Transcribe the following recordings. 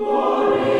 Glory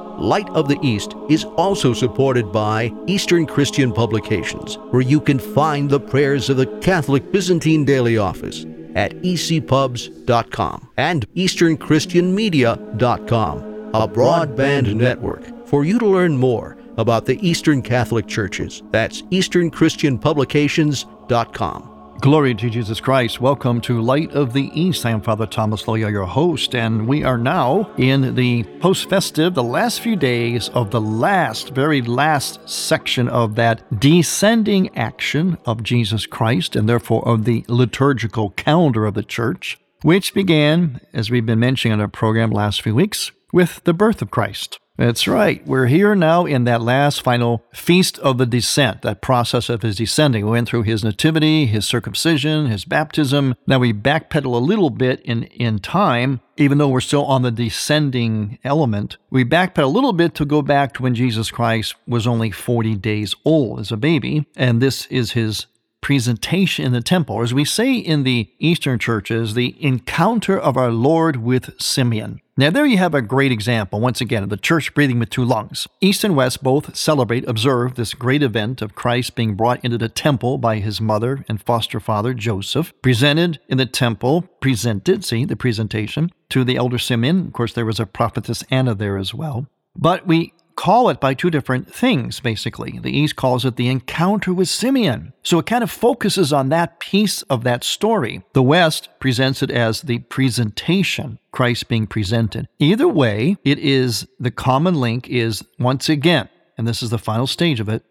Light of the East is also supported by Eastern Christian Publications, where you can find the prayers of the Catholic Byzantine Daily Office at ecpubs.com and easternchristianmedia.com, a broadband network for you to learn more about the Eastern Catholic Churches. That's easternchristianpublications.com. Glory to Jesus Christ. Welcome to Light of the East. I am Father Thomas Loya, your host, and we are now in the post festive, the last few days of the last, very last section of that descending action of Jesus Christ, and therefore of the liturgical calendar of the church, which began, as we've been mentioning in our program last few weeks, with the birth of Christ. That's right. We're here now in that last final feast of the descent, that process of his descending. We went through his nativity, his circumcision, his baptism. Now we backpedal a little bit in, in time, even though we're still on the descending element. We backpedal a little bit to go back to when Jesus Christ was only 40 days old as a baby. And this is his presentation in the temple, or as we say in the Eastern churches, the encounter of our Lord with Simeon. Now, there you have a great example, once again, of the church breathing with two lungs. East and West both celebrate, observe this great event of Christ being brought into the temple by his mother and foster father, Joseph, presented in the temple, presented, see, the presentation, to the elder Simeon. Of course, there was a prophetess Anna there as well. But we call it by two different things, basically. The East calls it the encounter with Simeon. So it kind of focuses on that piece of that story. The West presents it as the presentation, Christ being presented. Either way, it is the common link is once again, and this is the final stage of it,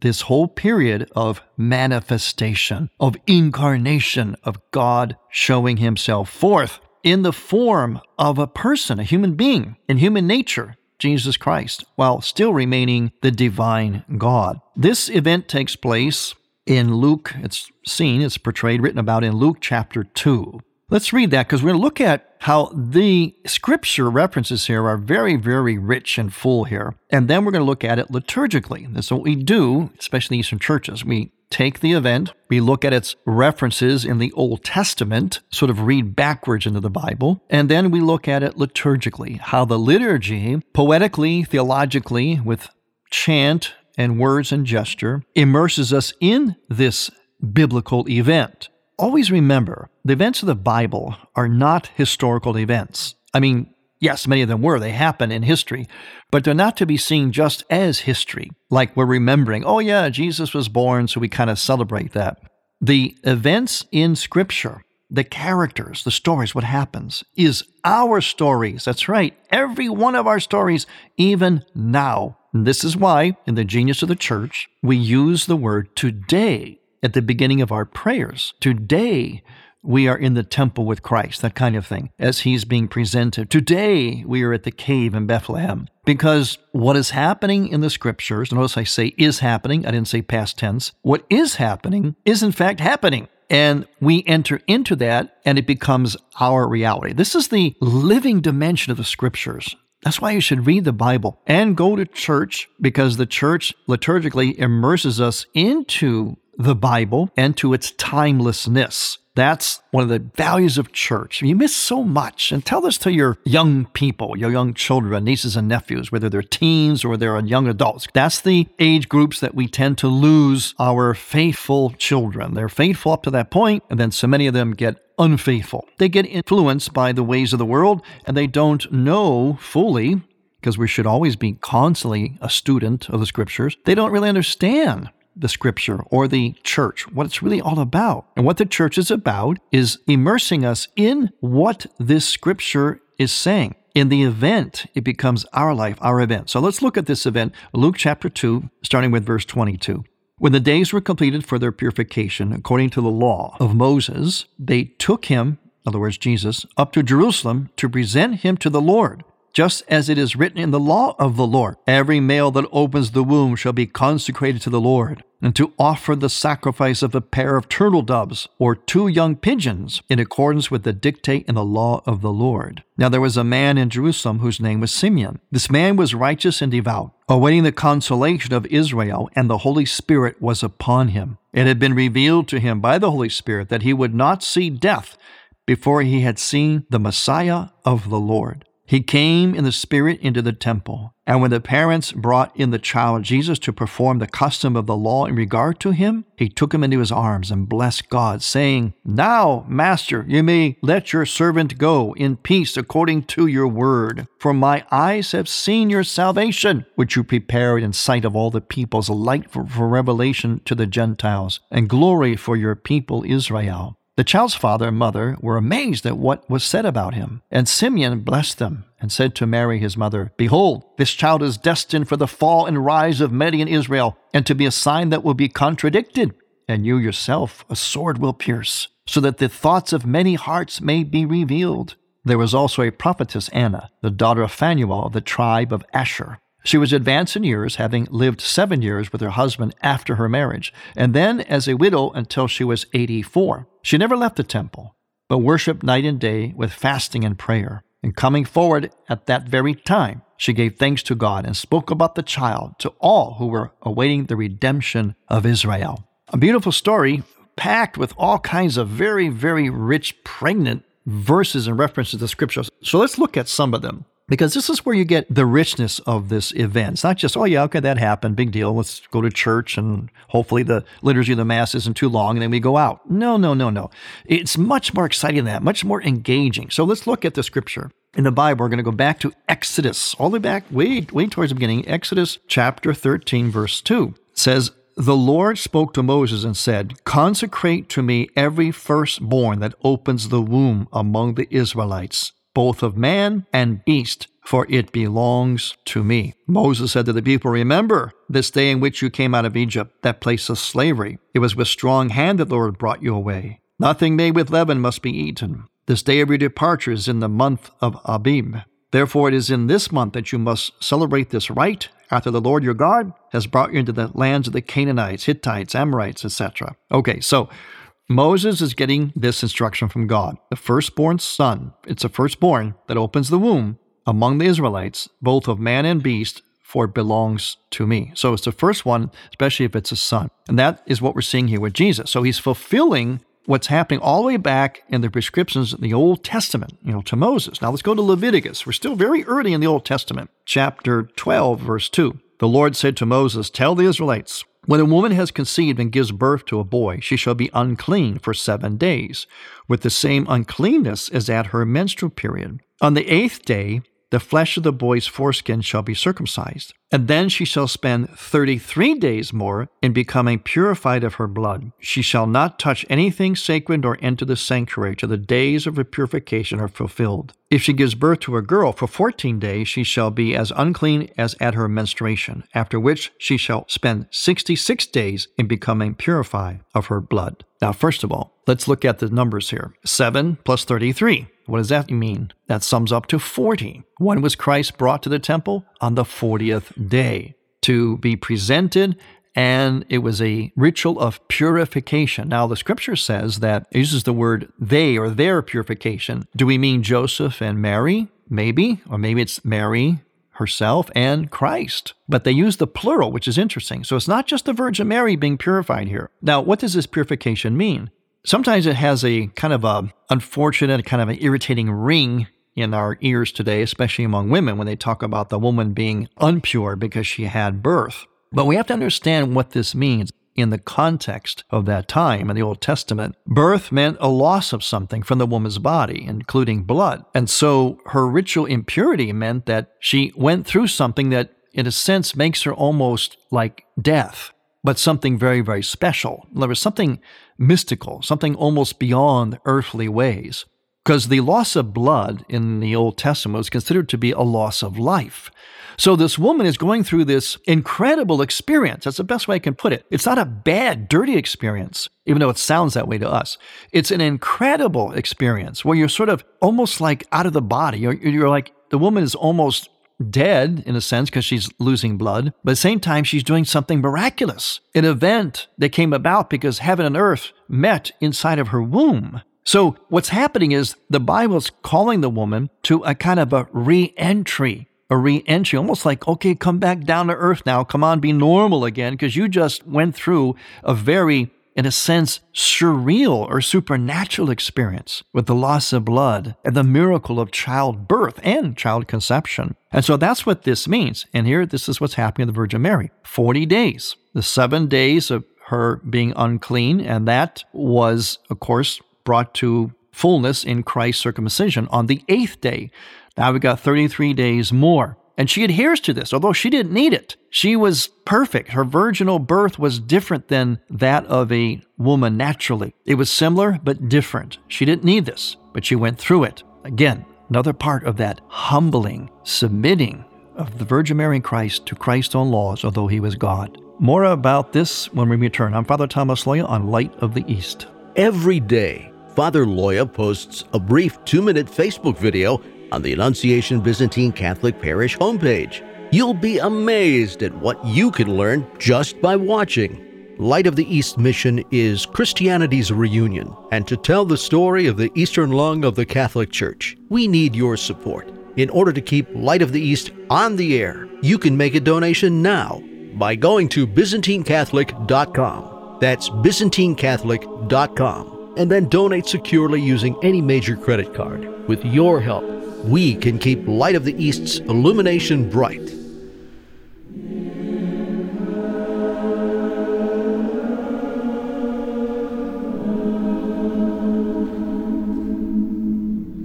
this whole period of manifestation, of incarnation, of God showing himself forth in the form of a person, a human being, in human nature, Jesus Christ, while still remaining the divine God. This event takes place in Luke, it's seen, it's portrayed, written about in Luke chapter 2. Let's read that because we're going to look at how the scripture references here are very, very rich and full here. And then we're going to look at it liturgically. That's what we do, especially in Eastern churches. We take the event, we look at its references in the Old Testament, sort of read backwards into the Bible, and then we look at it liturgically, how the liturgy, poetically, theologically, with chant and words and gesture, immerses us in this biblical event. Always remember, the events of the Bible are not historical events. I mean, Yes, many of them were. They happen in history, but they're not to be seen just as history, like we're remembering, oh, yeah, Jesus was born, so we kind of celebrate that. The events in Scripture, the characters, the stories, what happens, is our stories. That's right. Every one of our stories, even now. And this is why, in the genius of the church, we use the word today at the beginning of our prayers. Today, we are in the temple with Christ, that kind of thing, as he's being presented. Today, we are at the cave in Bethlehem. Because what is happening in the scriptures, notice I say is happening, I didn't say past tense. What is happening is in fact happening. And we enter into that and it becomes our reality. This is the living dimension of the scriptures. That's why you should read the Bible and go to church because the church liturgically immerses us into the Bible and to its timelessness. That's one of the values of church. You miss so much. And tell this to your young people, your young children, nieces and nephews, whether they're teens or they're young adults. That's the age groups that we tend to lose our faithful children. They're faithful up to that point, and then so many of them get unfaithful. They get influenced by the ways of the world, and they don't know fully because we should always be constantly a student of the scriptures. They don't really understand the scripture or the church, what it's really all about. And what the church is about is immersing us in what this scripture is saying. In the event, it becomes our life, our event. So let's look at this event, Luke chapter 2, starting with verse 22. When the days were completed for their purification, according to the law of Moses, they took him, in other words, Jesus, up to Jerusalem to present him to the Lord just as it is written in the law of the Lord. Every male that opens the womb shall be consecrated to the Lord, and to offer the sacrifice of a pair of turtle doves or two young pigeons in accordance with the dictate in the law of the Lord. Now there was a man in Jerusalem whose name was Simeon. This man was righteous and devout, awaiting the consolation of Israel, and the Holy Spirit was upon him. It had been revealed to him by the Holy Spirit that he would not see death before he had seen the Messiah of the Lord. He came in the Spirit into the temple. And when the parents brought in the child Jesus to perform the custom of the law in regard to him, he took him into his arms and blessed God, saying, Now, Master, you may let your servant go in peace according to your word. For my eyes have seen your salvation, which you prepared in sight of all the peoples, a light for, for revelation to the Gentiles, and glory for your people Israel. The child's father and mother were amazed at what was said about him. And Simeon blessed them and said to Mary, his mother, Behold, this child is destined for the fall and rise of many in Israel, and to be a sign that will be contradicted. And you yourself a sword will pierce, so that the thoughts of many hearts may be revealed. There was also a prophetess Anna, the daughter of Phanuel of the tribe of Asher. She was advanced in years, having lived seven years with her husband after her marriage, and then as a widow until she was 84. She never left the temple, but worshiped night and day with fasting and prayer. And coming forward at that very time, she gave thanks to God and spoke about the child to all who were awaiting the redemption of Israel. A beautiful story packed with all kinds of very, very rich, pregnant verses and references to scriptures. So let's look at some of them because this is where you get the richness of this event. It's not just, oh, yeah, okay, that happened, big deal. Let's go to church and hopefully the liturgy of the Mass isn't too long and then we go out. No, no, no, no. It's much more exciting than that, much more engaging. So let's look at the scripture. In the Bible, we're going to go back to Exodus, all the way back, way, way towards the beginning. Exodus chapter 13, verse 2 it says, the Lord spoke to Moses and said, Consecrate to me every firstborn that opens the womb among the Israelites both of man and beast, for it belongs to me. Moses said to the people, Remember this day in which you came out of Egypt, that place of slavery. It was with strong hand that the Lord brought you away. Nothing made with leaven must be eaten. This day of your departure is in the month of Abib. Therefore, it is in this month that you must celebrate this rite after the Lord your God has brought you into the lands of the Canaanites, Hittites, Amorites, etc. Okay, so Moses is getting this instruction from God. The firstborn son, it's a firstborn that opens the womb among the Israelites, both of man and beast, for it belongs to me. So it's the first one, especially if it's a son. And that is what we're seeing here with Jesus. So he's fulfilling what's happening all the way back in the prescriptions in the Old Testament, you know, to Moses. Now let's go to Leviticus. We're still very early in the Old Testament, chapter 12, verse 2. The Lord said to Moses, Tell the Israelites, when a woman has conceived and gives birth to a boy, she shall be unclean for seven days, with the same uncleanness as at her menstrual period. On the eighth day, the flesh of the boy's foreskin shall be circumcised. And then she shall spend 33 days more in becoming purified of her blood. She shall not touch anything sacred nor enter the sanctuary till the days of her purification are fulfilled. If she gives birth to a girl for 14 days, she shall be as unclean as at her menstruation, after which she shall spend 66 days in becoming purified of her blood. Now, first of all, let's look at the numbers here 7 plus 33. What does that mean? That sums up to 40. When was Christ brought to the temple? On the 40th day to be presented and it was a ritual of purification. Now, the scripture says that it uses the word they or their purification. Do we mean Joseph and Mary? Maybe. Or maybe it's Mary herself and Christ. But they use the plural, which is interesting. So it's not just the Virgin Mary being purified here. Now, what does this purification mean? Sometimes it has a kind of a unfortunate, kind of an irritating ring in our ears today, especially among women when they talk about the woman being unpure because she had birth. But we have to understand what this means in the context of that time in the Old Testament. Birth meant a loss of something from the woman's body, including blood. And so her ritual impurity meant that she went through something that, in a sense, makes her almost like death, but something very, very special. There was something mystical, something almost beyond earthly ways. Because the loss of blood in the Old Testament was considered to be a loss of life. So this woman is going through this incredible experience. That's the best way I can put it. It's not a bad, dirty experience, even though it sounds that way to us. It's an incredible experience where you're sort of almost like out of the body. You're, you're like, the woman is almost dead in a sense because she's losing blood, but at the same time, she's doing something miraculous, an event that came about because heaven and earth met inside of her womb. So, what's happening is the Bible's calling the woman to a kind of a re entry a re entry, almost like, okay, come back down to earth now. Come on, be normal again, because you just went through a very, in a sense, surreal or supernatural experience with the loss of blood and the miracle of childbirth and child conception. And so that's what this means. And here, this is what's happening to the Virgin Mary 40 days, the seven days of her being unclean. And that was, of course, brought to fullness in Christ's circumcision on the eighth day. Now we've got 33 days more. And she adheres to this, although she didn't need it. She was perfect. Her virginal birth was different than that of a woman naturally. It was similar, but different. She didn't need this, but she went through it. Again, another part of that humbling, submitting of the Virgin Mary and Christ to Christ's own laws, although he was God. More about this when we return. I'm Father Thomas Loya on Light of the East. Every day, Father Loya posts a brief two minute Facebook video on the Annunciation Byzantine Catholic Parish homepage. You'll be amazed at what you can learn just by watching. Light of the East mission is Christianity's reunion, and to tell the story of the Eastern lung of the Catholic Church, we need your support. In order to keep Light of the East on the air, you can make a donation now by going to ByzantineCatholic.com. That's ByzantineCatholic.com. And then donate securely using any major credit card. With your help, we can keep Light of the East's illumination bright.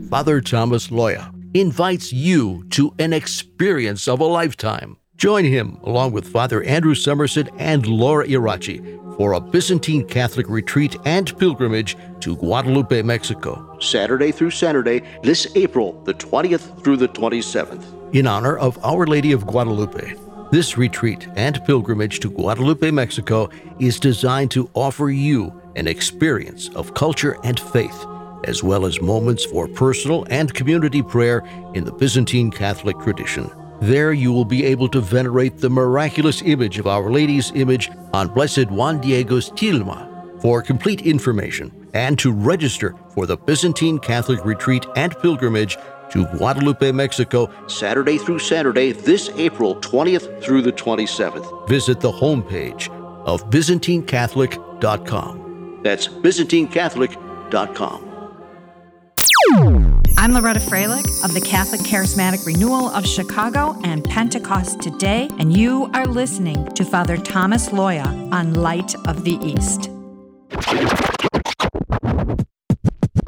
Father Thomas Loya invites you to an experience of a lifetime. Join him, along with Father Andrew Somerset and Laura Irachi, for a Byzantine Catholic retreat and pilgrimage to Guadalupe, Mexico, Saturday through Saturday, this April, the 20th through the 27th, in honor of Our Lady of Guadalupe. This retreat and pilgrimage to Guadalupe, Mexico is designed to offer you an experience of culture and faith, as well as moments for personal and community prayer in the Byzantine Catholic tradition. There you will be able to venerate the miraculous image of Our Lady's image on Blessed Juan Diego's tilma. For complete information and to register for the Byzantine Catholic Retreat and Pilgrimage to Guadalupe, Mexico, Saturday through Saturday, this April 20th through the 27th, visit the homepage of ByzantineCatholic.com. That's ByzantineCatholic.com. I'm Loretta Froelich of the Catholic Charismatic Renewal of Chicago and Pentecost Today, and you are listening to Father Thomas Loya on Light of the East.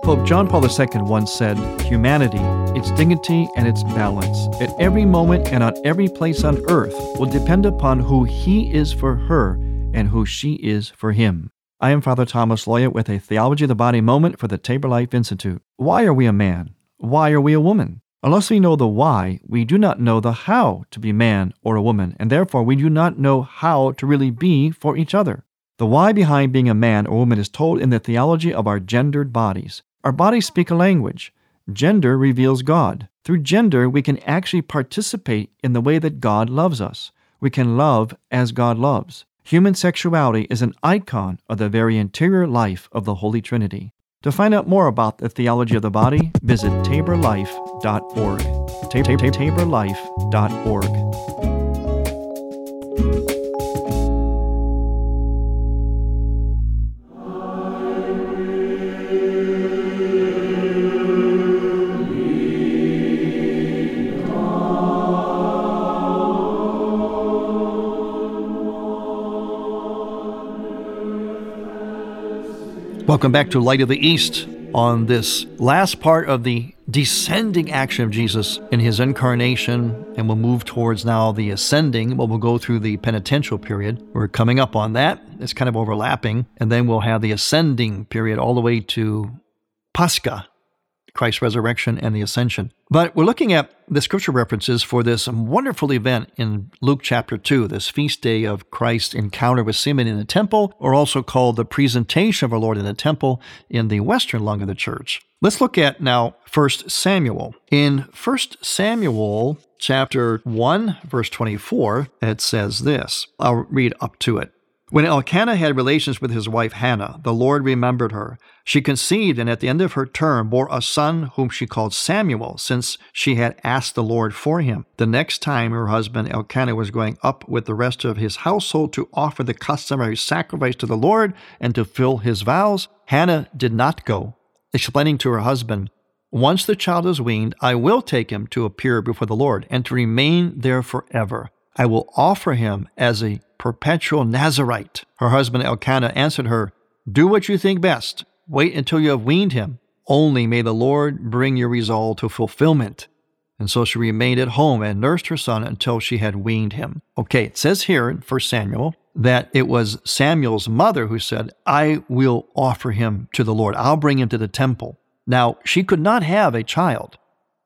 Pope John Paul II once said, Humanity, its dignity and its balance, at every moment and on every place on earth, will depend upon who he is for her and who she is for him. I am Father Thomas Loya with a Theology of the Body moment for the Tabor Life Institute. Why are we a man? Why are we a woman? Unless we know the why, we do not know the how to be man or a woman, and therefore we do not know how to really be for each other. The why behind being a man or woman is told in the theology of our gendered bodies. Our bodies speak a language. Gender reveals God. Through gender, we can actually participate in the way that God loves us. We can love as God loves. Human sexuality is an icon of the very interior life of the Holy Trinity. To find out more about the theology of the body, visit taborlife.org. taborlife.org. Welcome back to Light of the East on this last part of the descending action of Jesus in his incarnation, and we'll move towards now the ascending, but we'll go through the penitential period. We're coming up on that. It's kind of overlapping. And then we'll have the ascending period all the way to Pascha, Christ's resurrection and the ascension. But we're looking at the scripture references for this wonderful event in Luke chapter 2, this feast day of Christ's encounter with Simeon in the temple, or also called the presentation of our Lord in the temple in the western lung of the church. Let's look at now 1 Samuel. In 1 Samuel chapter 1, verse 24, it says this. I'll read up to it. When Elkanah had relations with his wife Hannah, the Lord remembered her. She conceived and at the end of her term bore a son whom she called Samuel, since she had asked the Lord for him. The next time her husband Elkanah was going up with the rest of his household to offer the customary sacrifice to the Lord and to fill his vows, Hannah did not go, explaining to her husband, Once the child is weaned, I will take him to appear before the Lord and to remain there forever. I will offer him as a perpetual Nazarite. Her husband Elkanah answered her, Do what you think best. Wait until you have weaned him. Only may the Lord bring your resolve to fulfillment. And so she remained at home and nursed her son until she had weaned him. Okay, it says here in 1 Samuel that it was Samuel's mother who said, I will offer him to the Lord. I'll bring him to the temple. Now, she could not have a child.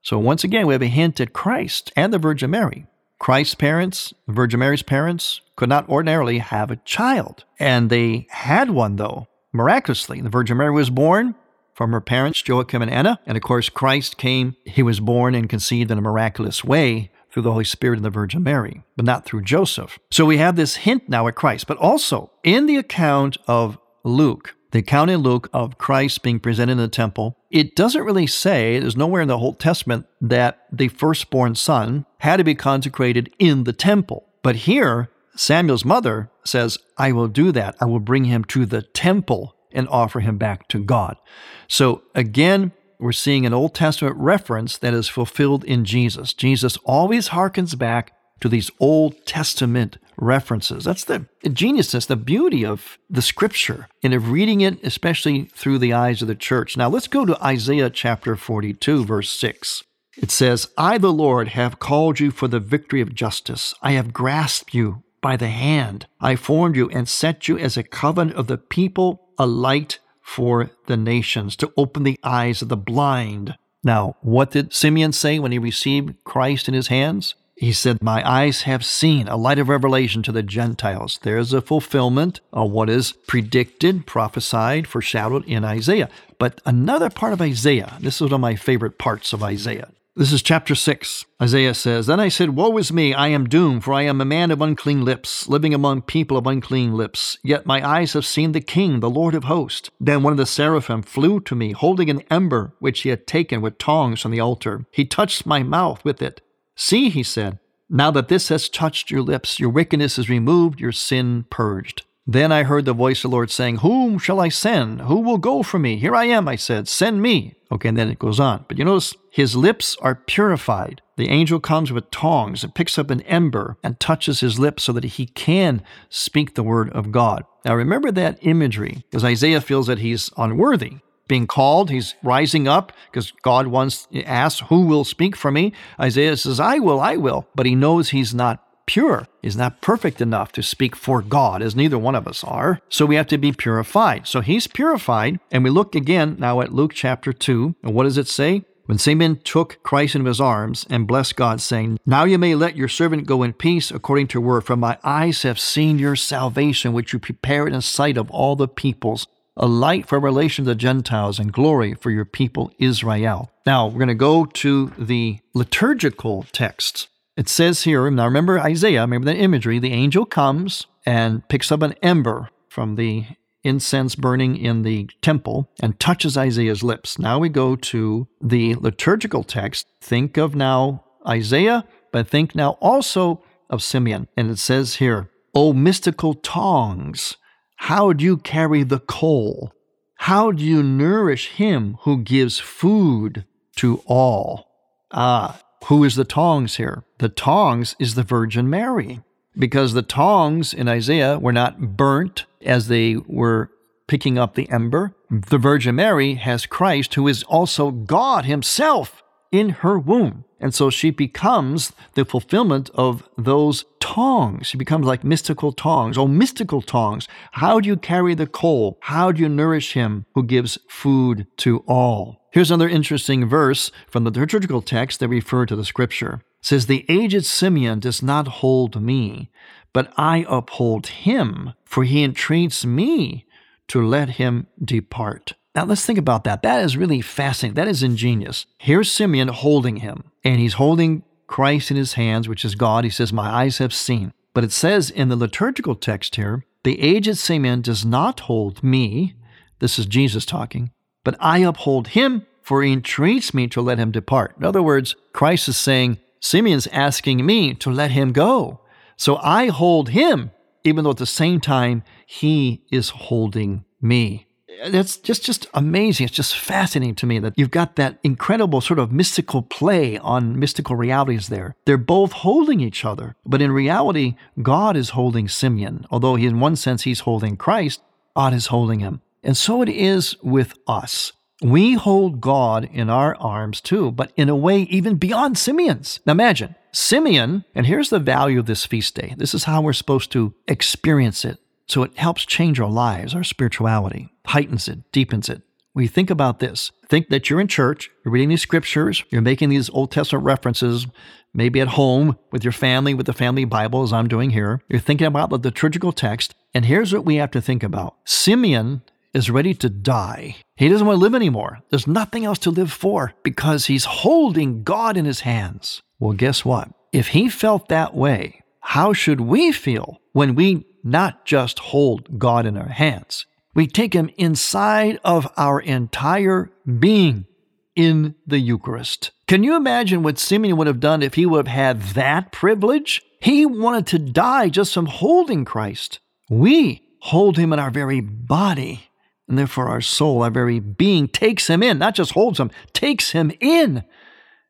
So once again, we have a hint at Christ and the Virgin Mary. Christ's parents, the Virgin Mary's parents, could not ordinarily have a child. And they had one, though, miraculously. The Virgin Mary was born from her parents, Joachim and Anna. And of course, Christ came, he was born and conceived in a miraculous way through the Holy Spirit and the Virgin Mary, but not through Joseph. So we have this hint now at Christ. But also, in the account of Luke, the account in Luke of Christ being presented in the temple, it doesn't really say, there's nowhere in the Old Testament that the firstborn son had to be consecrated in the temple. But here, Samuel's mother says, I will do that. I will bring him to the temple and offer him back to God. So again, we're seeing an Old Testament reference that is fulfilled in Jesus. Jesus always harkens back to these Old Testament references. That's the geniusness, the beauty of the scripture and of reading it, especially through the eyes of the church. Now let's go to Isaiah chapter 42, verse 6. It says, I, the Lord, have called you for the victory of justice. I have grasped you by the hand. I formed you and set you as a covenant of the people, a light for the nations, to open the eyes of the blind. Now, what did Simeon say when he received Christ in his hands? He said, My eyes have seen a light of revelation to the Gentiles. There's a fulfillment of what is predicted, prophesied, foreshadowed in Isaiah. But another part of Isaiah, this is one of my favorite parts of Isaiah. This is chapter 6. Isaiah says, Then I said, Woe is me, I am doomed, for I am a man of unclean lips, living among people of unclean lips. Yet my eyes have seen the King, the Lord of hosts. Then one of the seraphim flew to me, holding an ember which he had taken with tongs from the altar. He touched my mouth with it See, he said, now that this has touched your lips, your wickedness is removed, your sin purged. Then I heard the voice of the Lord saying, Whom shall I send? Who will go for me? Here I am, I said, send me. Okay, and then it goes on. But you notice his lips are purified. The angel comes with tongs and picks up an ember and touches his lips so that he can speak the word of God. Now remember that imagery, because Isaiah feels that he's unworthy being called. He's rising up because God wants asks, "Who will speak for me?" Isaiah says, "I will, I will," but he knows he's not pure. He's not perfect enough to speak for God, as neither one of us are. So we have to be purified. So he's purified, and we look again now at Luke chapter two, and what does it say? When Simeon took Christ into his arms and blessed God, saying, Now you may let your servant go in peace according to your word, for my eyes have seen your salvation, which you prepared in sight of all the peoples, a light for relation to the Gentiles and glory for your people Israel. Now, we're going to go to the liturgical texts. It says here, now remember Isaiah, remember that imagery, the angel comes and picks up an ember from the incense burning in the temple and touches Isaiah's lips. Now we go to the liturgical text. Think of now Isaiah, but think now also of Simeon. And it says here, O mystical tongs, how do you carry the coal? How do you nourish him who gives food to all? Ah, who is the tongs here? The tongs is the Virgin Mary, because the tongs in Isaiah were not burnt as they were picking up the ember. The Virgin Mary has Christ, who is also God Himself, in her womb. And so she becomes the fulfillment of those tongs. She becomes like mystical tongs. Oh, mystical tongs. How do you carry the coal? How do you nourish him who gives food to all? Here's another interesting verse from the liturgical text that refer to the scripture. It says, The aged Simeon does not hold me, but I uphold him, for he entreats me to let him depart. Now let's think about that. That is really fascinating. That is ingenious. Here's Simeon holding him, and he's holding Christ in his hands, which is God. He says, My eyes have seen. But it says in the liturgical text here, the aged Simeon does not hold me. This is Jesus talking, but I uphold him, for he entreats me to let him depart. In other words, Christ is saying, Simeon's asking me to let him go. So I hold him, even though at the same time, he is holding me that's just just amazing. It's just fascinating to me that you've got that incredible sort of mystical play on mystical realities there. They're both holding each other, but in reality, God is holding Simeon. Although he, in one sense he's holding Christ, God is holding him. And so it is with us. We hold God in our arms too, but in a way even beyond Simeon's. Now imagine Simeon, and here's the value of this feast day. This is how we're supposed to experience it. So it helps change our lives, our spirituality, heightens it, deepens it. We think about this. Think that you're in church, you're reading these scriptures, you're making these Old Testament references, maybe at home with your family, with the family Bible, as I'm doing here. You're thinking about the liturgical text. And here's what we have to think about Simeon is ready to die. He doesn't want to live anymore. There's nothing else to live for because he's holding God in his hands. Well, guess what? If he felt that way, how should we feel when we not just hold God in our hands. We take Him inside of our entire being in the Eucharist. Can you imagine what Simeon would have done if he would have had that privilege? He wanted to die just from holding Christ. We hold Him in our very body, and therefore our soul, our very being, takes Him in, not just holds Him, takes Him in.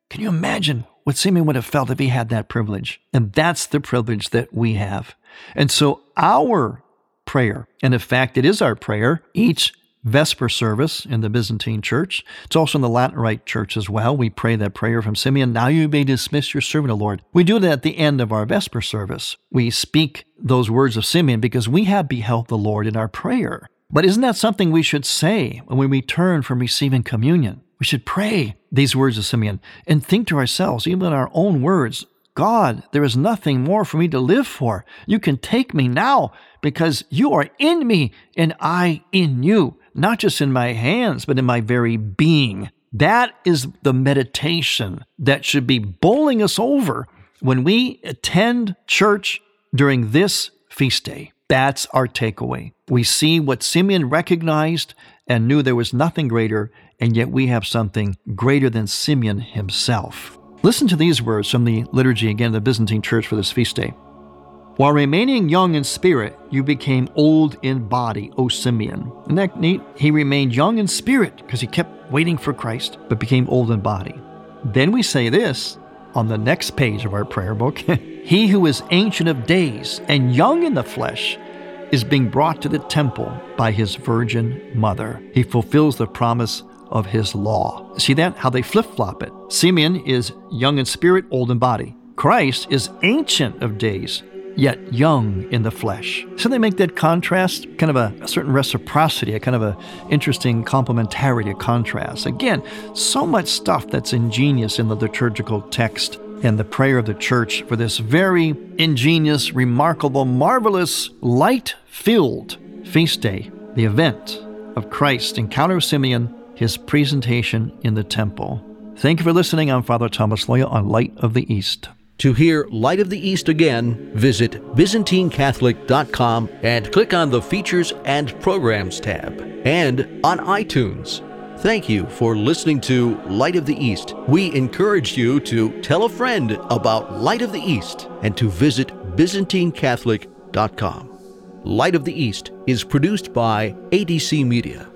Can you imagine what Simeon would have felt if he had that privilege? And that's the privilege that we have. And so our prayer, and in fact, it is our prayer each Vesper service in the Byzantine Church. It's also in the Latin Rite Church as well. We pray that prayer from Simeon. Now you may dismiss your servant, O Lord. We do that at the end of our Vesper service. We speak those words of Simeon because we have beheld the Lord in our prayer. But isn't that something we should say when we return from receiving communion? We should pray these words of Simeon and think to ourselves, even in our own words, God, there is nothing more for me to live for. You can take me now because you are in me and I in you, not just in my hands, but in my very being. That is the meditation that should be bowling us over when we attend church during this feast day. That's our takeaway. We see what Simeon recognized and knew there was nothing greater, and yet we have something greater than Simeon himself. Listen to these words from the liturgy again of the Byzantine Church for this feast day. While remaining young in spirit, you became old in body, O Simeon. Isn't that neat? He remained young in spirit because he kept waiting for Christ, but became old in body. Then we say this on the next page of our prayer book He who is ancient of days and young in the flesh is being brought to the temple by his virgin mother. He fulfills the promise of his law. See that? How they flip flop it. Simeon is young in spirit, old in body. Christ is ancient of days, yet young in the flesh. So they make that contrast, kind of a, a, certain reciprocity, a kind of a interesting complementarity, a contrast. Again, so much stuff that's ingenious in the liturgical text and the prayer of the church for this very ingenious, remarkable, marvelous, light-filled feast day, the event of Christ encounter Simeon his presentation in the temple. Thank you for listening. I'm Father Thomas Loya on Light of the East. To hear Light of the East again, visit ByzantineCatholic.com and click on the Features and Programs tab, and on iTunes. Thank you for listening to Light of the East. We encourage you to tell a friend about Light of the East and to visit ByzantineCatholic.com. Light of the East is produced by ADC Media.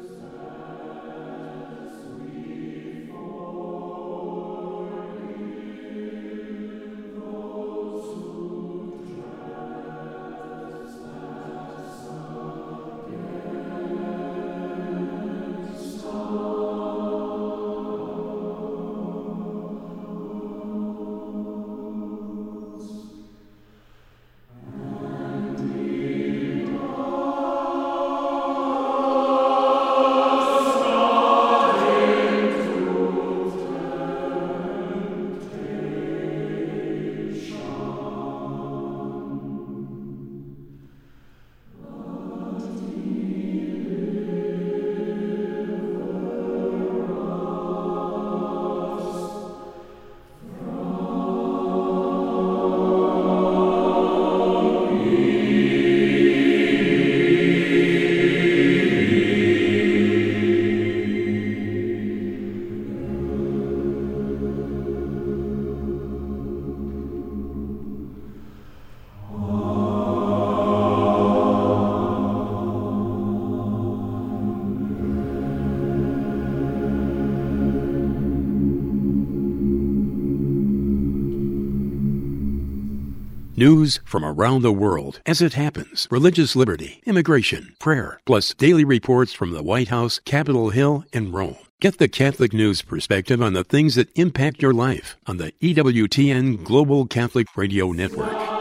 News from around the world as it happens, religious liberty, immigration, prayer, plus daily reports from the White House, Capitol Hill, and Rome. Get the Catholic News perspective on the things that impact your life on the EWTN Global Catholic Radio Network.